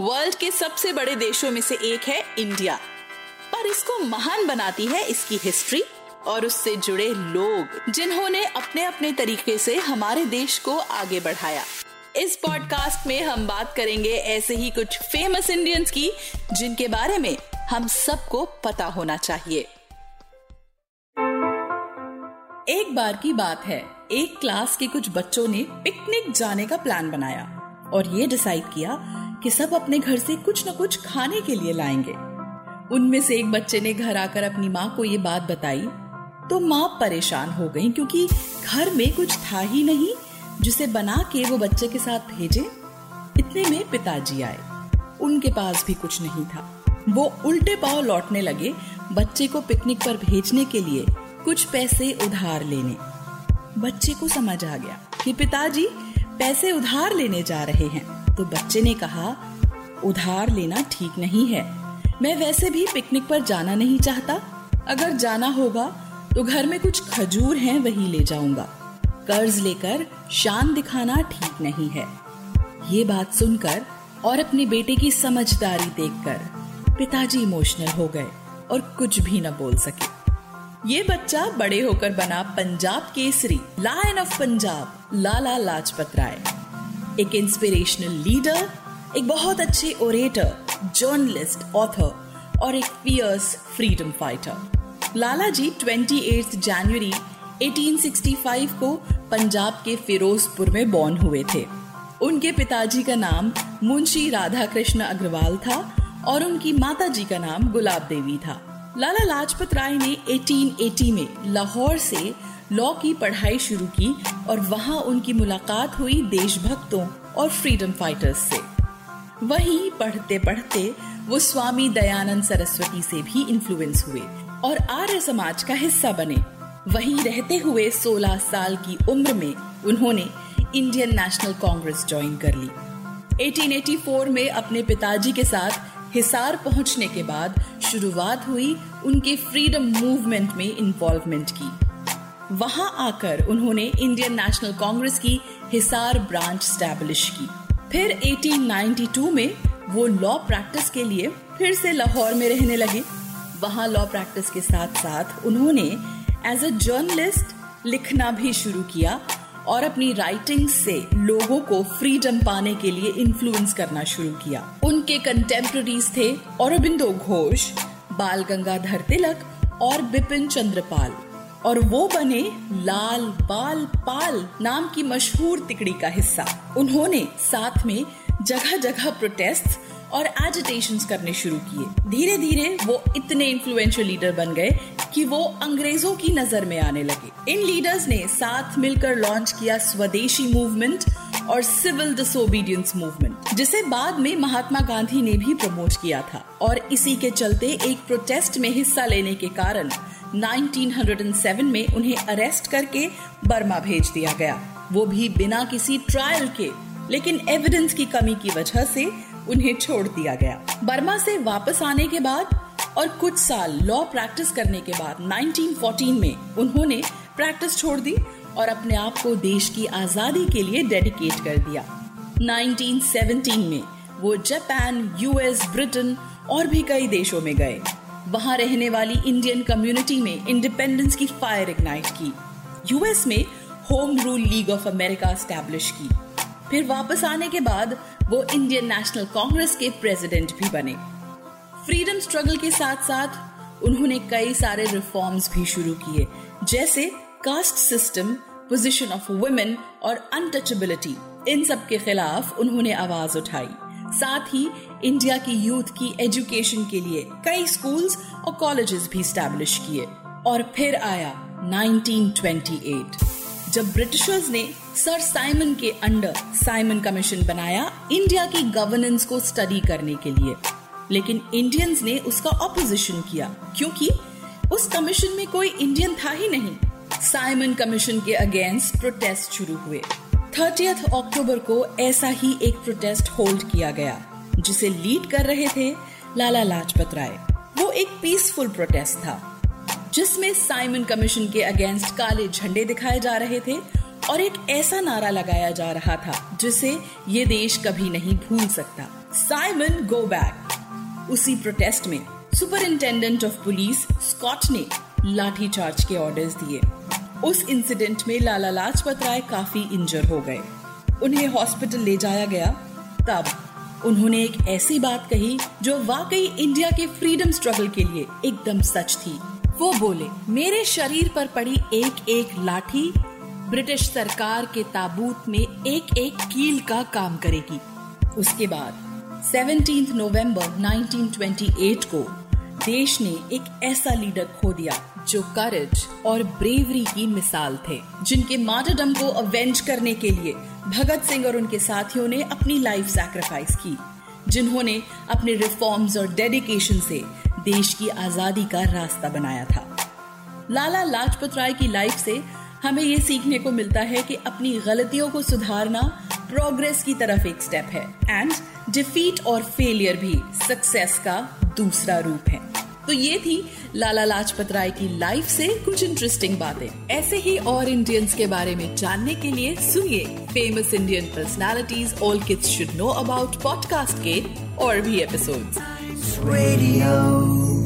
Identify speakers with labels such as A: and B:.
A: World के सबसे बड़े देशों में से एक है इंडिया। पर इसको महान बनाती है इसकी हिस्ट्री और उससे जुड़े लोग, जिन्होंने अपने अपने तरीके से हमारे देश को आगे बढ़ाया। इस पॉडकास्ट में हम बात करेंगे ऐसे ही कुछ फ़ेमस इंडियंस की, जिनके बारे में हम सबको पता होना चाहिए। एक बार की बात है, एक क्लास के कुछ बच्चों ने पिकनिक जाने का प्लान बनाया और ये डिसाइड किया कि सब अपने घर से कुछ न कुछ खाने के लिए लाएँगे। उनमें से एक बच्चे ने घर आकर अपनी माँ को ये बात बताई तो माँ परेशान हो गई क्योंकि घर में कुछ था ही नहीं, जिसे बना के वो बच्चे के साथ भेजे। इतने में पिताजी आए। उनके पास भी कुछ नहीं था। वो उल्टे पाव लौटने लगे बच्चे को पिकनिक पर भेजने के लिए कुछ पैसे उधार लेने। बच्चे को समझ आ गया कि पिताजी पैसे उधार लेने जा रहे हैं। तो बच्चे ने कहा, उधार लेना ठीक नहीं है। मैं वैसे भी पिकनिक पर जाना नहीं चाहता। अगर जाना होगा तो घर में कुछ खजूर हैं, वही ले जाऊँगा। कर्ज लेकर शान दिखाना ठीक नहीं है। ये बात सुनकर और अपने बेटे की समझदारी देखकर पिताजी इमोशनल हो गए और कुछ भी न बोल सके। ये बच्चा बड़े होकर बना पंजाब केसरी लायन ऑफ़ पंजाब लाला लाजपत राय। एक इंस्पिरेशनल लीडर एक बहुत अच्छे ओरेटर जर्नलिस्ट ऑथर और एक fierce freedom fighter Lala ji 28 जनवरी 1865 को पंजाब के फिरोजपुर में बॉर्न हुए थे। उनके पिताजी का नाम मुंशी राधा कृष्ण अग्रवाल था और उनकी माता जी का नाम गुलाब देवी था। लाला लाजपत राय ने 1880 में लाहौर से लॉ की पढ़ाई शुरू की और वहाँ उनकी मुलाकात हुई देशभक्तों और फ्रीडम फाइटर्स से। वहीं पढ़ते पढ़ते वो स्वामी दयानंद सरस्वती से भी इन्फ्लुएंस हुए और आर्य समाज का हिस्सा बने। वहीं रहते हुए 16 साल की उम्र में उन्होंने इंडियन नेशनल कांग्रेस ज्वाइन कर ली। 1884 में अपने पिताजी के साथ हिसार पहुँचने के बाद शुरुआत हुई उनके फ्रीडम मूवमेंट में इन्वॉल्वमेंट की। वहाँ आकर उन्होंने इंडियन नेशनल कांग्रेस की हिसार ब्रांच स्टैब्लिश की। फिर 1892 में वो लॉ प्रैक्टिस के लिए फिर से लाहौर में रहने लगे। वहाँ लॉ प्रैक्टिस के साथ साथ उन्होंने एज अ जर्नलिस्ट लिखना भी शुरू किया और अपनी राइटिंग से लोगों को फ्रीडम पाने के लिए इन्फ्लुएंस करना शुरू किया। उनके कंटेम्प्रेरीज थे औरबिंदो घोष, बाल गंगाधर तिलक और बिपिन चंद्रपाल। और वो बने लाल बाल पाल नाम की मशहूर तिकड़ी का हिस्सा। उन्होंने साथ में जगह जगह प्रोटेस्ट और एजिटेशन करने शुरू किए। धीरे धीरे वो इतने इन्फ्लुएंशियल लीडर बन गए कि वो अंग्रेज़ों की नज़र में आने लगे। इन लीडर्स ने साथ मिलकर लॉन्च किया स्वदेशी मूवमेंट और सिविल डिसोबीडियंस मूवमेंट जिसे बाद में महात्मा गांधी ने भी प्रमोट किया था। और इसी के चलते एक प्रोटेस्ट में हिस्सा लेने के कारण 1907 में उन्हें अरेस्ट करके बर्मा भेज दिया गया। वो भी बिना किसी ट्रायल के, लेकिन एविडेंस की कमी की वजह से उन्हें छोड़ दिया गया। बर्मा से वापस आने के बाद और कुछ साल लॉ प्रैक्टिस करने के बाद 1914 में उन्होंने प्रैक्टिस छोड़ दी और अपने आप को देश की आज़ादी के लिए डेडिकेट कर दिया। 1917 में वो जापान यूएस ब्रिटेन और भी कई देशों में गए। वहाँ रहने वाली इंडियन कम्युनिटी में इंडिपेंडेंस की फायर इग्नाइट की। यूएस में home rule league of America establish की। फिर वापस आने के बाद वो इंडियन नेशनल कांग्रेस के प्रेसिडेंट भी बने। फ्रीडम स्ट्रगल के साथ साथ उन्होंने कई सारे रिफॉर्म्स भी शुरू किए, जैसे caste system position of women और अनटचेबिलिटी इन सब के खिलाफ उन्होंने आवाज़ उठाई। साथ ही इंडिया की यूथ की एजुकेशन के लिए कई स्कूल्स और कॉलेजेस भी स्टैब्लिश किए। और फिर आया 1928 जब ब्रिटिशर्स ने सर साइमन के अंडर साइमन कमीशन बनाया इंडिया की गवर्नेंस को स्टडी करने के लिए। लेकिन इंडियंस ने उसका ऑपोजिशन किया, क्योंकि उस कमीशन में कोई इंडियन था ही नहीं। साइमन कमीशन के अगेंस्ट प्रोटेस्ट शुरू हुए। थर्टी अक्टूबर को ऐसा ही एक प्रोटेस्ट होल्ड किया गया, जिसे लीड कर रहे थे लाला लाजपत राय। वो एक पीसफुल प्रोटेस्ट था, जिसमें साइमन कमीशन के अगेंस्ट काले झंडे दिखाए जा रहे थे और एक ऐसा नारा लगाया जा रहा था, जिसे ये देश कभी नहीं भूल सकता। साइमन गो बैक उसी प्रोटेस्ट में सुपरिंटेंडेंट ऑफ़ पुलिस स्कॉट ने लाठीचार्ज के ऑर्डर्स दिए। उस इंसिडेंट में लाला लाजपत राय काफ़ी इंजर हो गए। उन्हें हॉस्पिटल ले जाया गया। तब उन्होंने एक ऐसी बात कही जो वाकई इंडिया के फ्रीडम स्ट्रगल के लिए एकदम सच थी। वो बोले, मेरे शरीर पर पड़ी एक एक लाठी ब्रिटिश सरकार के ताबूत में एक एक कील का काम करेगी। उसके बाद 17 नवंबर 1928 को देश ने एक ऐसा लीडर खो दिया जो करेज और ब्रेवरी की मिसाल थे, जिनके मार्टरडम को अवेंज करने के लिए भगत सिंह और उनके साथियों ने अपनी लाइफ सैक्रिफाइस की, जिन्होंने अपने रिफॉर्म्स और डेडिकेशन से देश की आज़ादी का रास्ता बनाया था। लाला लाजपत राय की लाइफ से हमें ये सीखने को मिलता है कि अपनी गलतियों को सुधारना प्रोग्रेस की तरफ़ एक स्टेप है एंड डिफीट और फेलियर भी सक्सेस का दूसरा रूप है। तो ये थी लाला लाजपत राय की लाइफ से कुछ इंटरेस्टिंग बातें। ऐसे ही और इंडियंस के बारे में जानने के लिए सुनिए famous Indian personalities all kids should know about podcast के और भी एपिसोड्स
B: Radio.